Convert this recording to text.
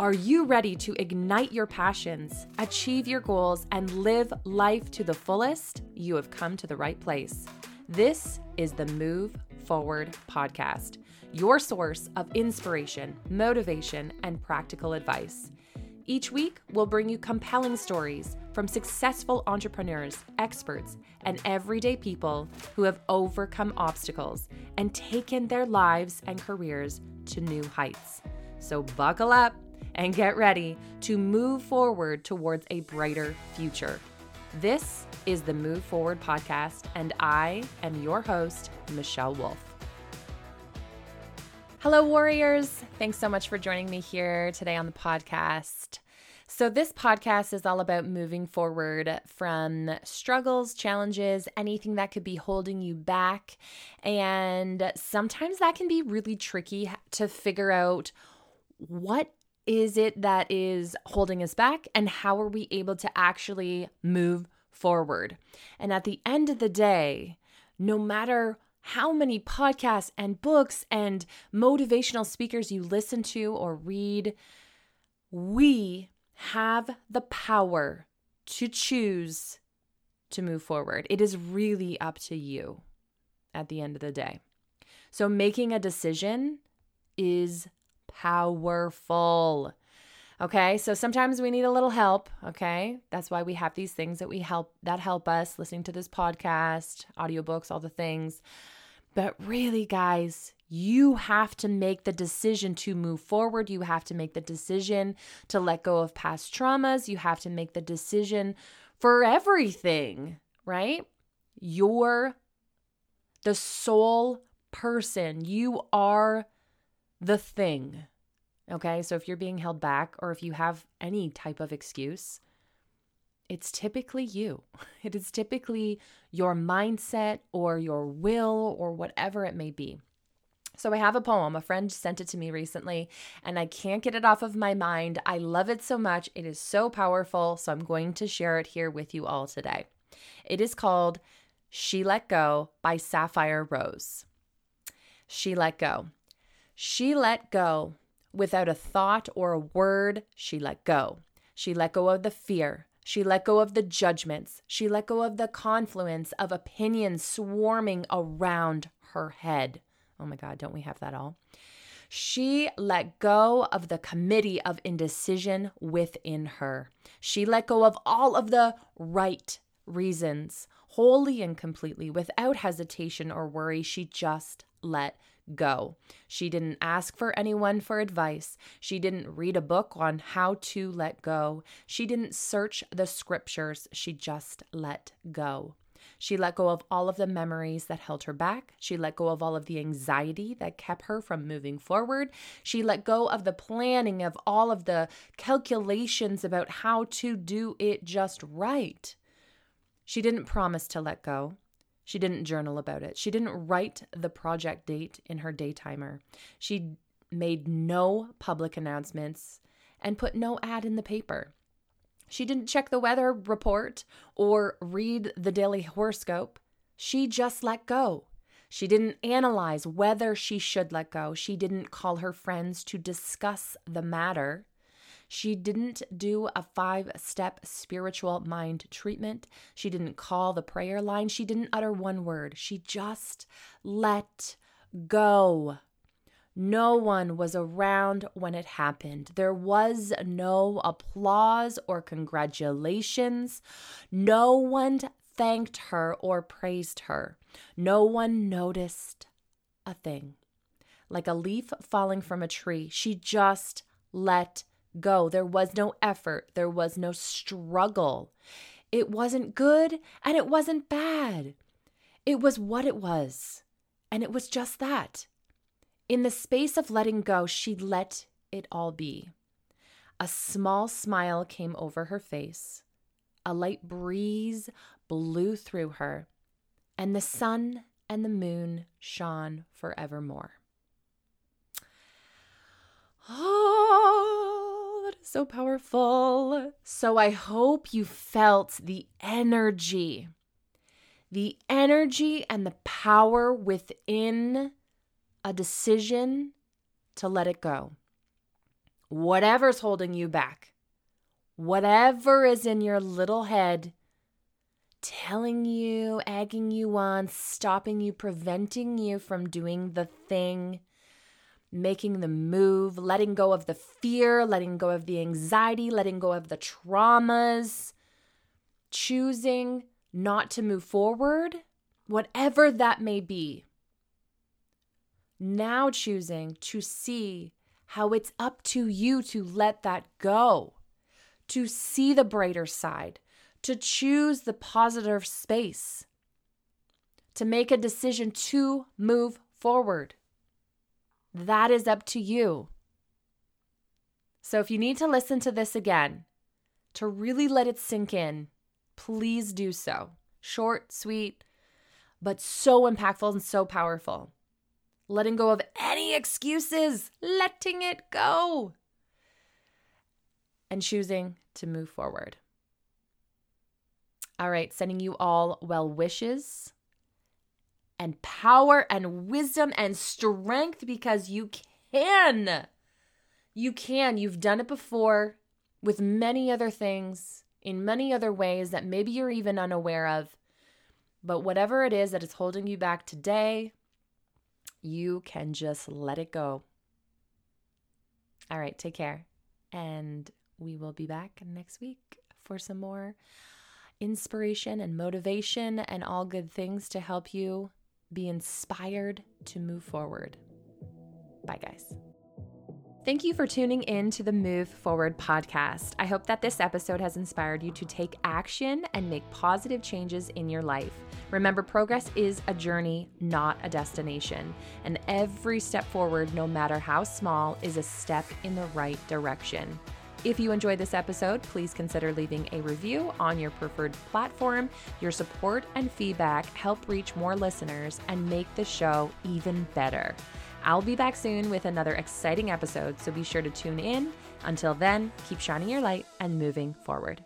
Are you ready to ignite your passions, achieve your goals, and live life to the fullest? You have come to the right place. This is the Move Forward podcast, your source of inspiration, motivation, and practical advice. Each week, we'll bring you compelling stories from successful entrepreneurs, experts, and everyday people who have overcome obstacles and taken their lives and careers to new heights. So, buckle up and get ready to move forward towards a brighter future. This is the Move Forward podcast, and I am your host, Michelle Wolf. Hello, warriors. Thanks so much for joining me here today on the podcast. So, this podcast is all about moving forward from struggles, challenges, anything that could be holding you back. And sometimes that can be really tricky to figure out what is it that is holding us back and how are we able to actually move forward? And at the end of the day, no matter how many podcasts and books and motivational speakers you listen to or read, we have the power to choose to move forward. It is really up to you at the end of the day. So, making a decision is powerful. Okay, so sometimes we need a little help. Okay, that's why we have these things that we help that help us listening to this podcast, audiobooks, all the things. But really, guys, you have to make the decision to move forward. You have to make the decision to let go of past traumas. You have to make the decision for everything, right? You're the sole person. You are the thing. Okay, so if you're being held back or if you have any type of excuse, it's typically you. It is typically your mindset or your will or whatever it may be. So I have a poem. A friend sent it to me recently and I can't get it off of my mind. I love it so much. It is so powerful. So I'm going to share it here with you all today. It is called She Let Go by Safire Rose. She let go. She let go. Without a thought or a word, she let go. She let go of the fear. She let go of the judgments. She let go of the confluence of opinions swarming around her head. Oh my God, don't we have that all? She let go of the committee of indecision within her. She let go of all of the right reasons, wholly and completely, without hesitation or worry. She just let go. She didn't ask for anyone for advice. She didn't read a book on how to let go. She didn't search the scriptures. She just let go. She let go of all of the memories that held her back. She let go of all of the anxiety that kept her from moving forward. She let go of the planning of all of the calculations about how to do it just right. She didn't promise to let go. She didn't journal about it. She didn't write the project date in her daytimer. She made no public announcements and put no ad in the paper. She didn't check the weather report or read the daily horoscope. She just let go. She didn't analyze whether she should let go. She didn't call her friends to discuss the matter. She didn't do a five step spiritual mind treatment. She didn't call the prayer line. She didn't utter one word. She just let go. No one was around when it happened. There was no applause or congratulations. No one thanked her or praised her. No one noticed a thing. Like a leaf falling from a tree, she just let go. There was no effort, there was no struggle. It wasn't good and it wasn't bad. It was what it was. And it was just that. In the space of letting go, she let it all be. A small smile came over her face. A light breeze blew through her, and the sun and the moon shone forevermore. Oh, so powerful. So I hope you felt the energy, the energy and the power within a decision to let it go whatever's holding you back, whatever is in your little head telling you, egging you on, stopping you, preventing you from doing the thing, making the move, letting go of the fear, letting go of the anxiety, letting go of the traumas, choosing not to move forward, whatever that may be. Now choosing to see how it's up to you to let that go, to see the brighter side, to choose the positive space, to make a decision to move forward. That is up to you. So if you need to listen to this again, to really let it sink in, please do so. Short, sweet, but so impactful and so powerful. Letting go of any excuses, letting it go, and choosing to move forward. All right, sending you all well wishes and power and wisdom and strength because you can. You can. You've done it before with many other things in many other ways that maybe you're even unaware of. But whatever it is that is holding you back today, you can just let it go. All right, take care. And we will be back next week for some more inspiration and motivation and all good things to help you be inspired to move forward. Bye, guys. Thank you for tuning in to the Move Forward podcast. I hope that this episode has inspired you to take action and make positive changes in your life. Remember, progress is a journey, not a destination. And every step forward, no matter how small, is a step in the right direction. If you enjoyed this episode, please consider leaving a review on your preferred platform. Your support and feedback help reach more listeners and make the show even better. I'll be back soon with another exciting episode, so be sure to tune in. Until then, keep shining your light and moving forward.